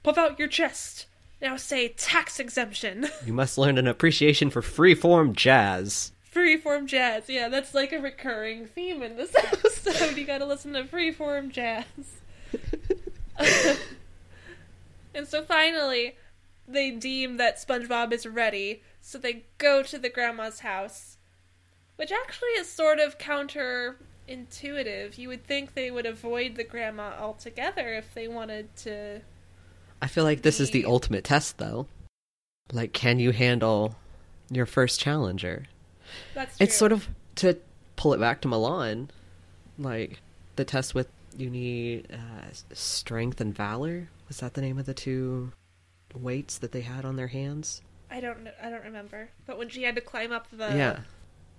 Speaker 2: "Puff out your chest. Now say tax exemption."
Speaker 1: You must learn an appreciation for freeform jazz.
Speaker 2: Freeform jazz. Yeah, that's like a recurring theme in this episode. you got to listen to freeform jazz. and so finally, they deem that SpongeBob is ready, so they go to the grandma's house, which actually is sort of counterintuitive. You would think they would avoid the grandma altogether if they wanted to.
Speaker 1: I feel like this is the
Speaker 2: The-
Speaker 1: ultimate test, though. Like, can you handle your first challenger?
Speaker 2: That's true.
Speaker 1: It's sort of to pull it back to Mulan, like the test with you need uh, strength and valor. Was that the name of the two weights that they had on their hands?
Speaker 2: I don't know. I don't remember. But when she had to climb up the
Speaker 1: yeah,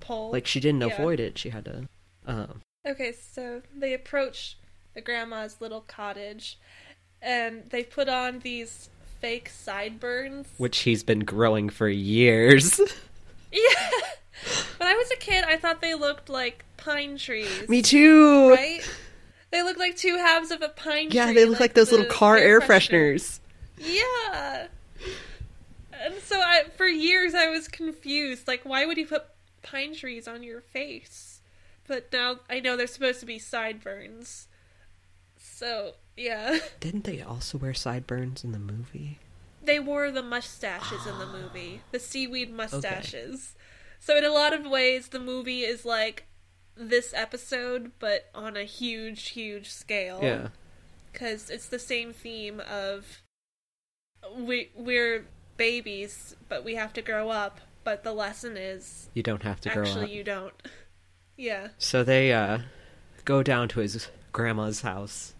Speaker 2: pole,
Speaker 1: like she didn't
Speaker 2: yeah.
Speaker 1: avoid it; she had to. Um,
Speaker 2: Okay, so they approach the grandma's little cottage, and they put on these fake sideburns.
Speaker 1: which he's been growing for years.
Speaker 2: Yeah. when I was a kid, I thought they looked like pine trees.
Speaker 1: Me too.
Speaker 2: Right? They look like two halves of a pine
Speaker 1: Yeah,
Speaker 2: tree.
Speaker 1: Yeah, they look like, those little car air fresheners.
Speaker 2: Yeah. And so I, for years, I was confused. Like, why would you put pine trees on your face? But now I know they're supposed to be sideburns. So, yeah.
Speaker 1: Didn't they also wear sideburns in the movie?
Speaker 2: They wore the mustaches in the movie, the seaweed mustaches. So in a lot of ways, the movie is like this episode, but on a huge, huge scale.
Speaker 1: Yeah.
Speaker 2: because it's the same theme of we we're babies, but we have to grow up. But the lesson is
Speaker 1: You don't have to grow
Speaker 2: actually
Speaker 1: up.
Speaker 2: you don't. Yeah.
Speaker 1: So they uh go down to his grandma's house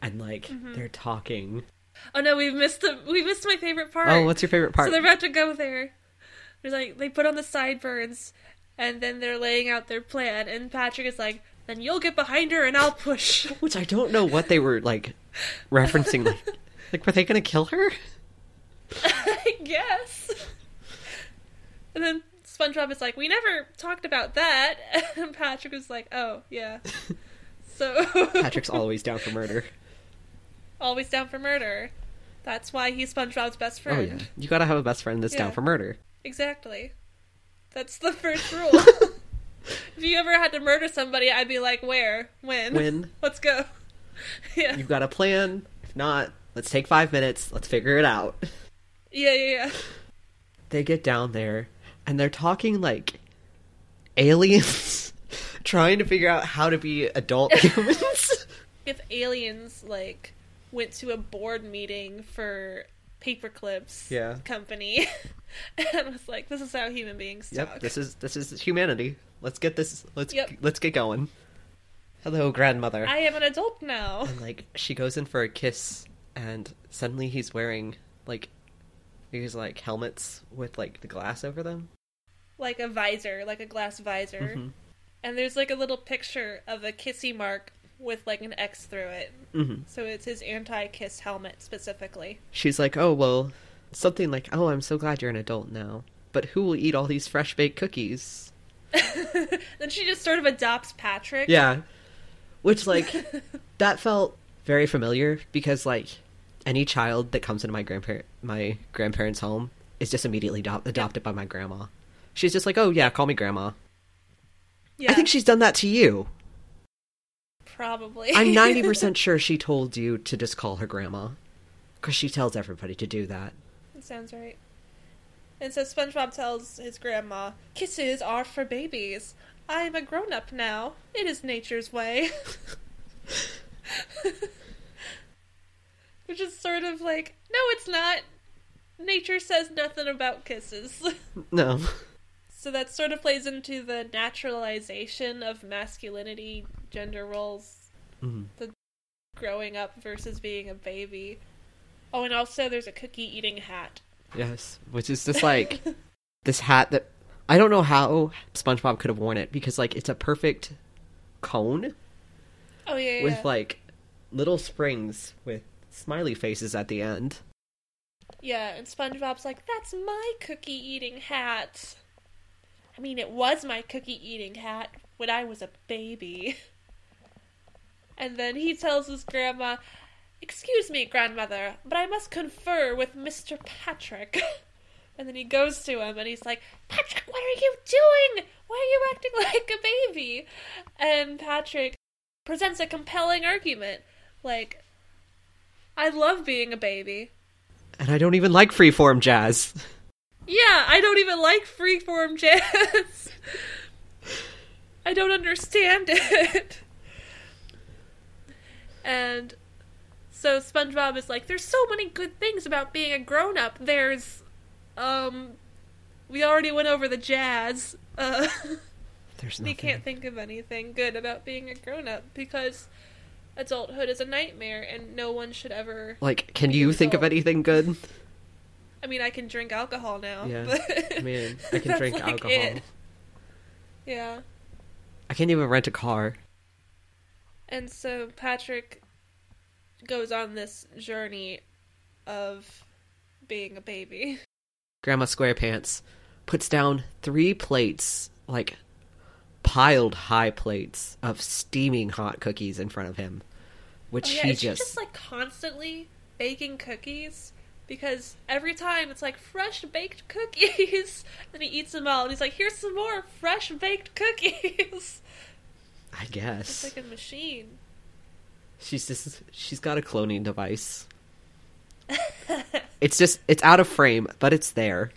Speaker 1: and like
Speaker 2: Mm-hmm.
Speaker 1: they're talking.
Speaker 2: Oh no, we've missed the we missed my favorite part.
Speaker 1: Oh, what's your favorite part?
Speaker 2: So they're about to go there. They're like they put on the sideburns, and then they're laying out their plan. And Patrick is like, "Then you'll get behind her, and I'll push."
Speaker 1: Which I don't know what they were like referencing. Like, like were they gonna kill her?
Speaker 2: I guess. And then SpongeBob is like, "We never talked about that." And Patrick was like, "Oh yeah." So
Speaker 1: Patrick's always down for murder.
Speaker 2: always down for murder. That's why he's SpongeBob's best friend.
Speaker 1: Oh yeah, you gotta have a best friend that's down for murder.
Speaker 2: Exactly. That's the first rule. if you ever had to murder somebody, I'd be like, "Where? When?
Speaker 1: When
Speaker 2: Let's go." Yeah.
Speaker 1: you've got a plan. If not, let's take five minutes. Let's figure it out.
Speaker 2: Yeah, yeah, yeah.
Speaker 1: They get down there and they're talking like aliens, trying to figure out how to be adult humans.
Speaker 2: If aliens like went to a board meeting for Paperclips
Speaker 1: Yeah.
Speaker 2: company and was like, "This is how human beings talk."
Speaker 1: Yep, this is this is humanity. Let's get this. Let's
Speaker 2: Yep.
Speaker 1: let's get going. Hello, grandmother.
Speaker 2: I am an adult now.
Speaker 1: And like she goes in for a kiss, and suddenly he's wearing like these like helmets with like the glass over them.
Speaker 2: Like a visor, like a glass visor.
Speaker 1: Mhm.
Speaker 2: And there's like a little picture of a kissy mark with like an X through it.
Speaker 1: hmm
Speaker 2: So it's his anti-kiss helmet specifically.
Speaker 1: She's like, oh well, something like, oh, I'm so glad you're an adult now. But who will eat all these fresh baked cookies?
Speaker 2: then she just sort of adopts Patrick.
Speaker 1: Yeah, which like that felt very familiar because like any child that comes into my grandparent my grandparents' home is just immediately do- adopted by my grandma. She's just like, oh yeah, call me grandma.
Speaker 2: Yeah,
Speaker 1: I think she's done that to you.
Speaker 2: Probably.
Speaker 1: I'm 90% sure she told you to just call her grandma. Because she tells everybody to do that.
Speaker 2: That sounds right. And so SpongeBob tells his grandma, "Kisses are for babies. I am a grown-up now. It is nature's way." Which is sort of like, no, it's not. Nature says nothing about kisses.
Speaker 1: No.
Speaker 2: So that sort of plays into the naturalization of masculinity, gender roles,
Speaker 1: Mhm.
Speaker 2: growing up versus being a baby. Oh, and also there's a cookie eating hat.
Speaker 1: Yes. Which is just like this hat that. I don't know how SpongeBob could have worn it because, like, it's a perfect cone
Speaker 2: Oh yeah, yeah.
Speaker 1: with,
Speaker 2: yeah.
Speaker 1: like, little springs with smiley faces at the end.
Speaker 2: Yeah, and SpongeBob's like, "That's my cookie eating hat." Mean, it was my cookie eating hat when I was a baby. And then he tells his grandma, "Excuse me, grandmother, but I must confer with Mr. Patrick." And then he goes to him and he's like, "Patrick, what are you doing? Why are you acting like a baby?" And Patrick presents a compelling argument, like, I love being a baby.
Speaker 1: And I don't even like freeform jazz.
Speaker 2: Yeah, I don't even like freeform jazz. I don't understand it. And so SpongeBob is like, there's so many good things about being a grown up. There's, um, we already went over the jazz. Uh,
Speaker 1: There's
Speaker 2: he
Speaker 1: nothing.
Speaker 2: can't think of anything good about being a grown up because adulthood is a nightmare and no one should ever.
Speaker 1: Like, can you
Speaker 2: an
Speaker 1: think of anything good?
Speaker 2: I mean, I can drink alcohol now.
Speaker 1: Yeah.
Speaker 2: but
Speaker 1: I mean, I can drink
Speaker 2: like
Speaker 1: alcohol.
Speaker 2: it. Yeah.
Speaker 1: I can't even rent a car.
Speaker 2: And so Patrick goes on this journey of being a baby.
Speaker 1: Grandma Squarepants puts down three plates, like piled high plates of steaming hot cookies in front of him, which
Speaker 2: Oh, yeah,
Speaker 1: he just,
Speaker 2: just like constantly baking cookies? Because every time it's like fresh baked cookies. and he eats them all and he's like, here's some more fresh baked cookies.
Speaker 1: I guess It's
Speaker 2: like a machine.
Speaker 1: she's just she's got a cloning device. It's just it's out of frame, but it's there.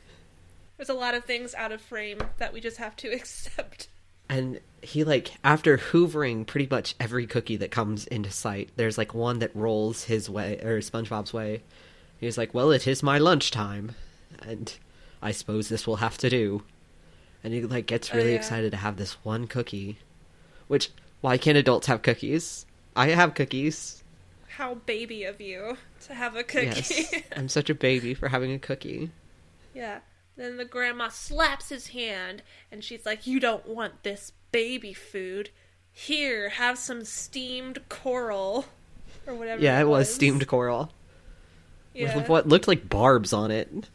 Speaker 2: There's a lot of things out of frame that we just have to accept.
Speaker 1: And he like after hoovering pretty much every cookie that comes into sight, there's like one that rolls his way or SpongeBob's way. He's like, "Well, it is my lunchtime, and I suppose this will have to do." And he like gets
Speaker 2: Oh,
Speaker 1: really
Speaker 2: yeah.
Speaker 1: excited to have this one cookie. Which why can't adults have cookies? I have cookies.
Speaker 2: How baby of you to have a cookie.
Speaker 1: Yes, I'm such a baby for having a cookie.
Speaker 2: Yeah. Then the grandma slaps his hand and she's like, You don't want this baby food. Here, have some steamed coral. Or whatever.
Speaker 1: Yeah, it was steamed coral
Speaker 2: Yeah.
Speaker 1: with what looked like barbs on it.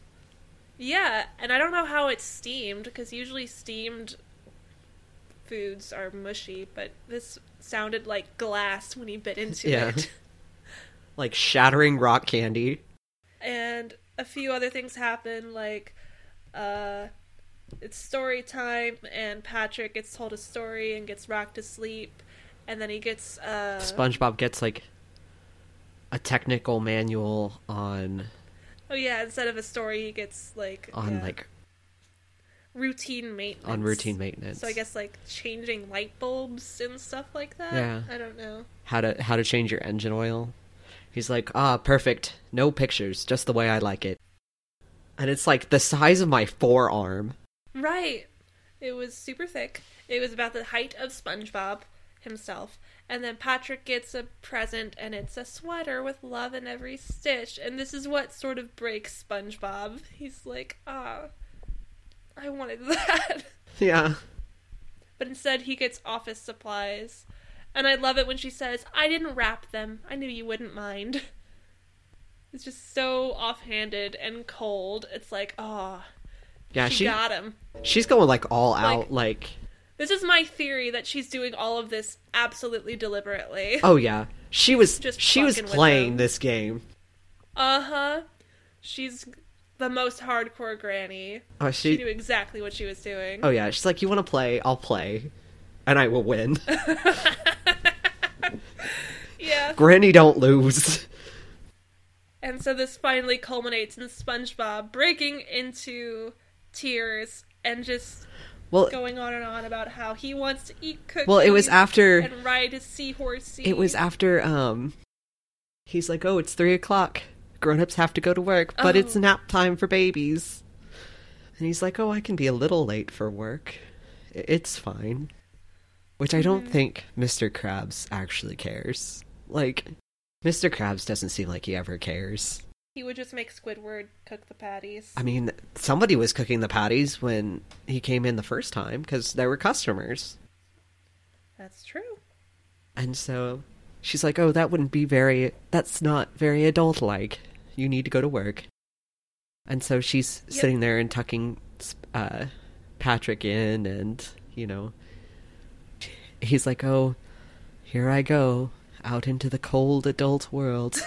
Speaker 2: yeah, and I don't know how it's steamed because usually steamed foods are mushy, but this sounded like glass when he bit into
Speaker 1: Yeah.
Speaker 2: it.
Speaker 1: Like shattering rock candy.
Speaker 2: and a few other things happen like uh it's story time and patrick gets told a story and gets rocked to sleep and then he gets uh
Speaker 1: SpongeBob gets like a technical manual on
Speaker 2: oh yeah instead of a story he gets like
Speaker 1: on
Speaker 2: yeah,
Speaker 1: like
Speaker 2: routine maintenance
Speaker 1: on routine maintenance.
Speaker 2: so i guess like changing light bulbs and stuff like that
Speaker 1: Yeah.
Speaker 2: i don't know
Speaker 1: how to how to change your engine oil. He's like, "Ah, perfect. No pictures, just the way I like it." And it's like the size of my forearm.
Speaker 2: Right. It was super thick. It was about the height of SpongeBob himself. And then Patrick gets a present, and it's a sweater with love in every stitch. And this is what sort of breaks SpongeBob. He's like, ah, I wanted that.
Speaker 1: Yeah.
Speaker 2: But instead, he gets office supplies. And I love it when she says, I didn't wrap them. I knew you wouldn't mind. It's just so offhanded and cold. It's like, oh,
Speaker 1: Yeah,
Speaker 2: she,
Speaker 1: she
Speaker 2: got him.
Speaker 1: she's going like all out like
Speaker 2: This is my theory that she's doing all of this absolutely deliberately.
Speaker 1: Oh yeah. She was
Speaker 2: Just
Speaker 1: she was playing this game.
Speaker 2: Uh huh. She's the most hardcore granny.
Speaker 1: Oh,
Speaker 2: She
Speaker 1: she
Speaker 2: knew exactly what she was doing.
Speaker 1: Oh yeah, she's like, "You want to play? I'll play." And I will win.
Speaker 2: Yeah.
Speaker 1: Granny don't lose.
Speaker 2: And so this finally culminates in SpongeBob breaking into tears and just
Speaker 1: Well,
Speaker 2: going on and on about how he wants to eat cookies.
Speaker 1: well, it was after
Speaker 2: and ride his seahorse.
Speaker 1: it was after um he's like, "Oh, it's 3 o'clock. Grown-ups have to go to work, but it's
Speaker 2: Oh.
Speaker 1: nap time for babies." And he's like, "Oh, I can be a little late for work. It's fine." Which I don't
Speaker 2: Mhm.
Speaker 1: think Mr. Krabs actually cares. Like Mr. Krabs doesn't seem like he ever cares.
Speaker 2: He would just make Squidward cook the patties.
Speaker 1: I mean, somebody was cooking the patties when he came in the first time because there were customers.
Speaker 2: That's true.
Speaker 1: And so she's like, "Oh, that wouldn't be very that's not very adult like. You need to go to work." And so she's
Speaker 2: Yep.
Speaker 1: sitting there and tucking uh Patrick in and, you know, he's like, "Oh, here I go out into the cold adult world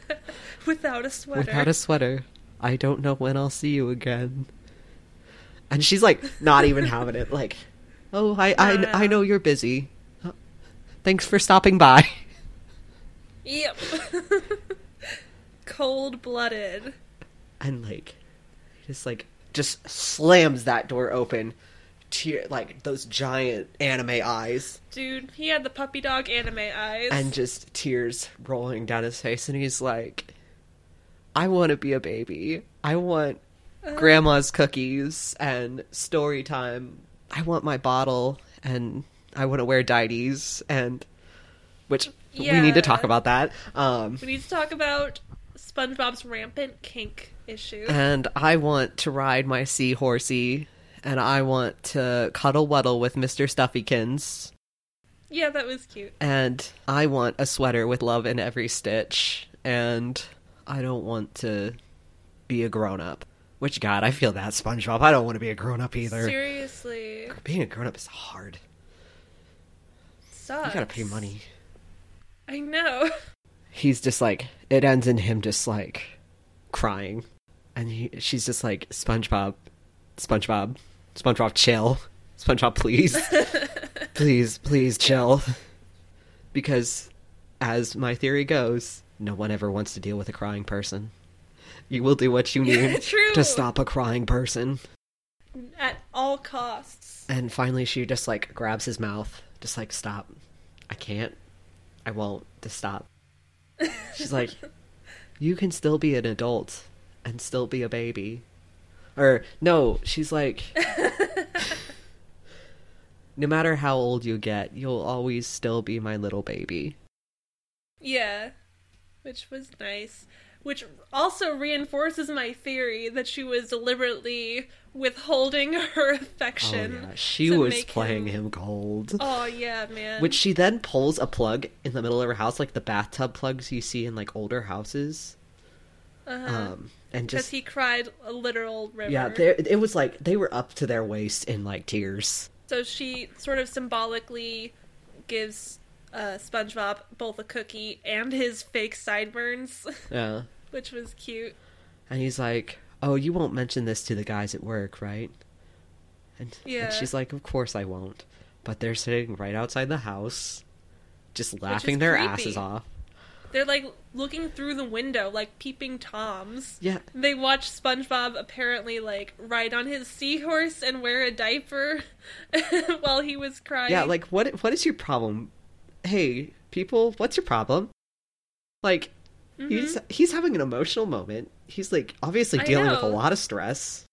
Speaker 2: Without a sweater.
Speaker 1: without a sweater. I don't know when I'll see you again." And she's like not even having it like, "Oh, I I,
Speaker 2: no.
Speaker 1: I know you're busy. Thanks for stopping by."
Speaker 2: Yep. cold blooded.
Speaker 1: and like just like just slams that door open tear like those giant anime eyes.
Speaker 2: Dude, he had the puppy dog anime eyes.
Speaker 1: and just tears rolling down his face and he's like i want to be a baby. I want
Speaker 2: Uh,
Speaker 1: grandma's cookies and story time. I want my bottle and i want to wear dides and which we need to talk about that um
Speaker 2: we need to talk about SpongeBob's rampant kink issue.
Speaker 1: and I want to ride my seahorsey, and I want to cuddle wuddle with Mr. Stuffykins,
Speaker 2: yeah, that was cute.
Speaker 1: and I want a sweater with love in every stitch, and I don't want to be a grown up. Which, God, I feel that, SpongeBob. I don't want to be a grown up either.
Speaker 2: Seriously.
Speaker 1: Being a grown up is hard.
Speaker 2: Sucks.
Speaker 1: You gotta pay money.
Speaker 2: I know.
Speaker 1: He's just like, it ends in him just like crying. And he, she's just like, SpongeBob, SpongeBob, SpongeBob, chill. SpongeBob, please. please, please chill. Because, as my theory goes, no one ever wants to deal with a crying person. You will do what you need to stop a crying person.
Speaker 2: At all costs.
Speaker 1: And finally, she just like grabs his mouth, just like, stop. I can't. I won't. Just stop. She's like, you can still be an adult and still be a baby. Or, no, she's like, no matter how old you get, you'll always still be my little baby.
Speaker 2: Yeah. Which was nice. Which also reinforces my theory that she was deliberately withholding her affection.
Speaker 1: Oh, yeah. She was playing him cold.
Speaker 2: Oh yeah, man.
Speaker 1: Which she then pulls a plug in the middle of her house, like the bathtub plugs you see in like older houses.
Speaker 2: Uh-huh.
Speaker 1: Um, and
Speaker 2: because
Speaker 1: just
Speaker 2: he cried a literal river.
Speaker 1: Yeah, it was like they were up to their waist in like tears.
Speaker 2: So she sort of symbolically gives uh, SpongeBob both a cookie and his fake sideburns,
Speaker 1: Yeah.
Speaker 2: which was cute.
Speaker 1: And he's like, "Oh, you won't mention this to the guys at work, right?" And,
Speaker 2: Yeah.
Speaker 1: and she's like, "Of course I won't." But they're sitting right outside the house, just laughing their
Speaker 2: creepy.
Speaker 1: asses off.
Speaker 2: They're like looking through the window, like peeping toms.
Speaker 1: Yeah.
Speaker 2: They watch SpongeBob apparently like ride on his seahorse and wear a diaper while he was crying.
Speaker 1: Yeah, like what what is your problem? Hey, people, what's your problem? Like he's he's having an emotional moment. He's like obviously
Speaker 2: Mm-hmm.
Speaker 1: Dealing with a lot of stress.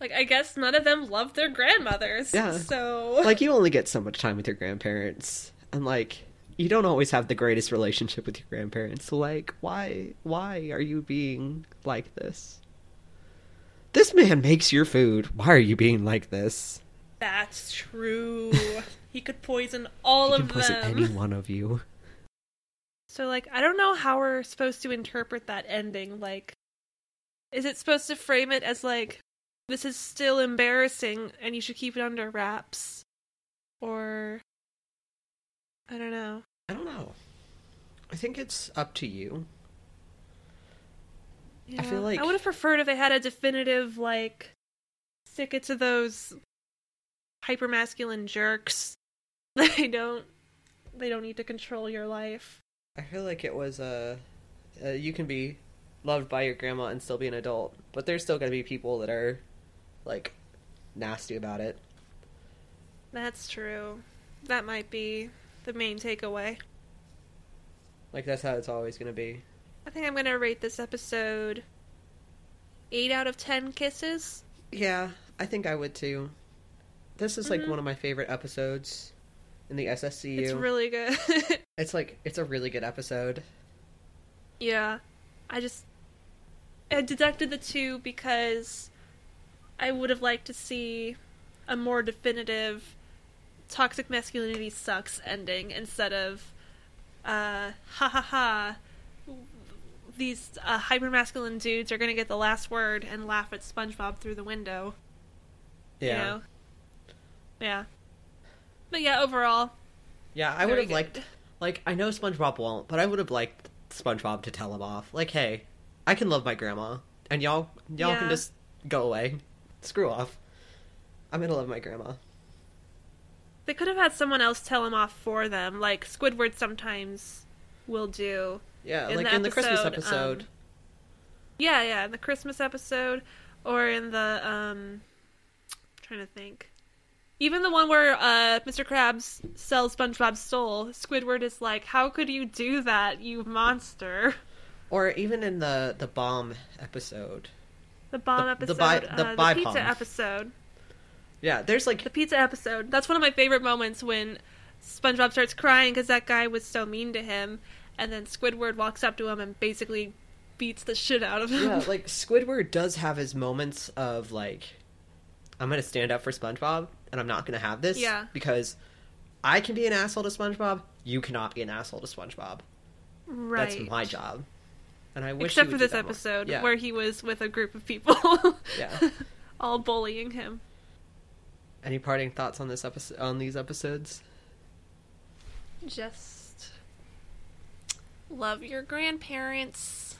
Speaker 2: like I guess none of them love their grandmothers.
Speaker 1: Yeah.
Speaker 2: So
Speaker 1: like you only get so much time with your grandparents and like you don't always have the greatest relationship with your grandparents so like why why are you being like this this man makes your food why are you being like this
Speaker 2: that's true. he could poison all
Speaker 1: he
Speaker 2: of
Speaker 1: poison
Speaker 2: them.
Speaker 1: any one of you
Speaker 2: So like I don't know how we're supposed to interpret that ending. Like is it supposed to frame it as like this is still embarrassing and you should keep it under wraps? Or I don't know.
Speaker 1: I don't know i think it's up to you I feel like-
Speaker 2: I would have preferred if they had a definitive like stick it to those hypermasculine jerks. They don't they don't need to control your life.
Speaker 1: i feel like it was uh, uh you can be loved by your grandma and still be an adult but there's still gonna be people that are like nasty about it
Speaker 2: That's true. That might be the main takeaway.
Speaker 1: like that's how it's always gonna be
Speaker 2: I think I'm gonna rate this episode eight out of ten kisses.
Speaker 1: Yeah, I think I would too. This is like
Speaker 2: Mhm.
Speaker 1: one of my favorite episodes in the SSCU.
Speaker 2: It's really good.
Speaker 1: It's like it's a really good episode.
Speaker 2: yeah, I just I deducted the two because I would have liked to see a more definitive toxic masculinity sucks ending instead of uh ha ha ha these uh, hyper dudes are gonna get the last word and laugh at SpongeBob through the window.
Speaker 1: Yeah.
Speaker 2: You know? Yeah. But yeah, overall,
Speaker 1: Yeah, I would have liked like I know SpongeBob won't, but I would have liked SpongeBob to tell him off. Like, "Hey, I can love my grandma and y'all y'all can just go away. Screw off. I'm going to love my grandma."
Speaker 2: They could have had someone else tell him off for them. Like Squidward sometimes will do.
Speaker 1: Yeah,
Speaker 2: In
Speaker 1: like
Speaker 2: the
Speaker 1: in the Christmas
Speaker 2: episode, um, Yeah, yeah, in the Christmas episode or in the um I'm trying to think. Even the one where uh Mr. Krabs sells SpongeBob's soul, Squidward is like, "How could you do that, you monster?"
Speaker 1: or even in the the bomb episode.
Speaker 2: The bomb
Speaker 1: The-
Speaker 2: episode,
Speaker 1: the bi-
Speaker 2: uh,
Speaker 1: the
Speaker 2: the pizza episode.
Speaker 1: Yeah, there's like
Speaker 2: The pizza episode. That's one of my favorite moments when SpongeBob starts crying because that guy was so mean to him, and then Squidward walks up to him and basically beats the shit out of him.
Speaker 1: yeah, like Squidward does have his moments of like, I'm gonna stand up for SpongeBob, and I'm not gonna have this.
Speaker 2: Yeah.
Speaker 1: Because I can be an asshole to SpongeBob. You cannot be an asshole to SpongeBob.
Speaker 2: right.
Speaker 1: That's my job. And I wish.
Speaker 2: Except for this episode
Speaker 1: Yeah.
Speaker 2: where he was with a group of people,
Speaker 1: Yeah.
Speaker 2: all bullying him.
Speaker 1: Any parting thoughts on this episode? On these episodes?
Speaker 2: Just love your grandparents.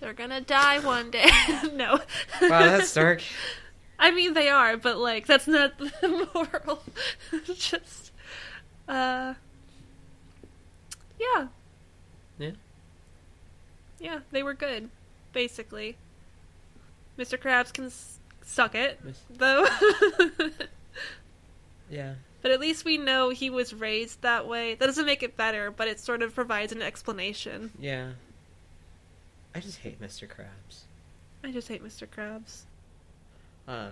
Speaker 2: They're gonna die one day. no.
Speaker 1: Wow, that's dark.
Speaker 2: I mean, they are, but like that's not the moral. Just, uh, yeah,
Speaker 1: Yeah.
Speaker 2: yeah, they were good, basically. Mr. Krabs can s- suck it,
Speaker 1: Miss-
Speaker 2: though.
Speaker 1: Yeah.
Speaker 2: but at least we know he was raised that way. That doesn't make it better, but it sort of provides an explanation.
Speaker 1: Yeah. I just hate Mr. Krabs.
Speaker 2: I just hate Mr. Krabs.
Speaker 1: Uh,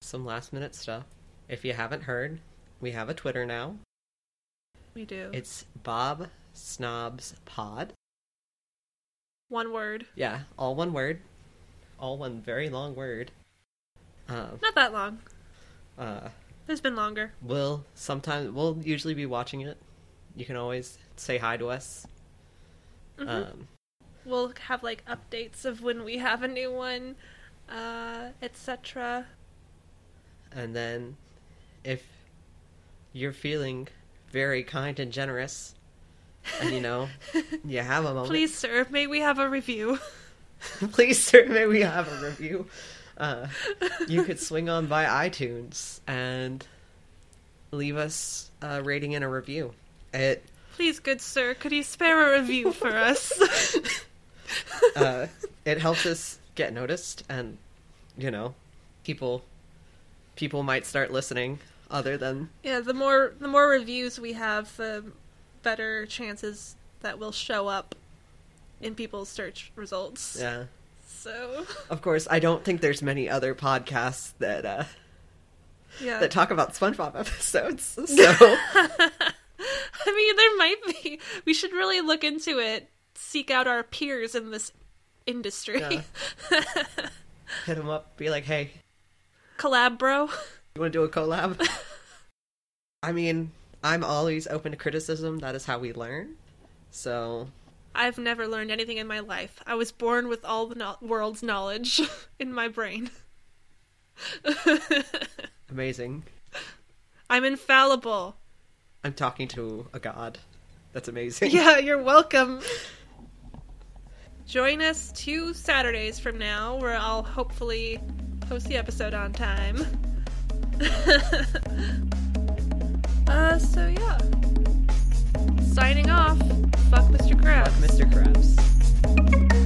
Speaker 1: some last minute stuff. If you haven't heard, we have a Twitter now.
Speaker 2: We do.
Speaker 1: It's Bob Snobs Pod.
Speaker 2: One word.
Speaker 1: Yeah, all one word. All one very long word. Um,
Speaker 2: Not that long.
Speaker 1: uh,
Speaker 2: There's been longer.
Speaker 1: we'll sometimes we'll usually be watching it. You can always say hi to us.
Speaker 2: Mhm.
Speaker 1: Um,
Speaker 2: we'll have like updates of when we have a new one, uh, etc.
Speaker 1: and then, if you're feeling very kind and generous, and you know you have a moment,
Speaker 2: Please, sir, may we have a review?
Speaker 1: please sir may we have a review uh, you could swing on by itunes and leave us a rating and a review it
Speaker 2: Please, good sir, could you spare a review for us?
Speaker 1: uh, it helps us get noticed and you know people people might start listening other than
Speaker 2: yeah, the more the more reviews we have, the better chances that we'll show up in people's search results.
Speaker 1: yeah
Speaker 2: So,
Speaker 1: of course i don't think there's many other podcasts that uh
Speaker 2: yeah.
Speaker 1: that talk about spongebob episodes so
Speaker 2: I mean, there might be. We should really look into it. Seek out our peers in this industry.
Speaker 1: hit them up be like hey
Speaker 2: Collab, bro.
Speaker 1: You want to do a collab? I mean, I'm always open to criticism. That is how we learn. So,
Speaker 2: I've never learned anything in my life. I was born with all the no- world's knowledge in my brain.
Speaker 1: amazing.
Speaker 2: I'm infallible.
Speaker 1: I'm talking to a god. That's amazing.
Speaker 2: Yeah, you're welcome. Join us two Saturdays from now, where I'll hopefully post the episode on time. uh, so yeah signing off. Fuck Mr. Krabs.
Speaker 1: Fuck Mr. Krabs.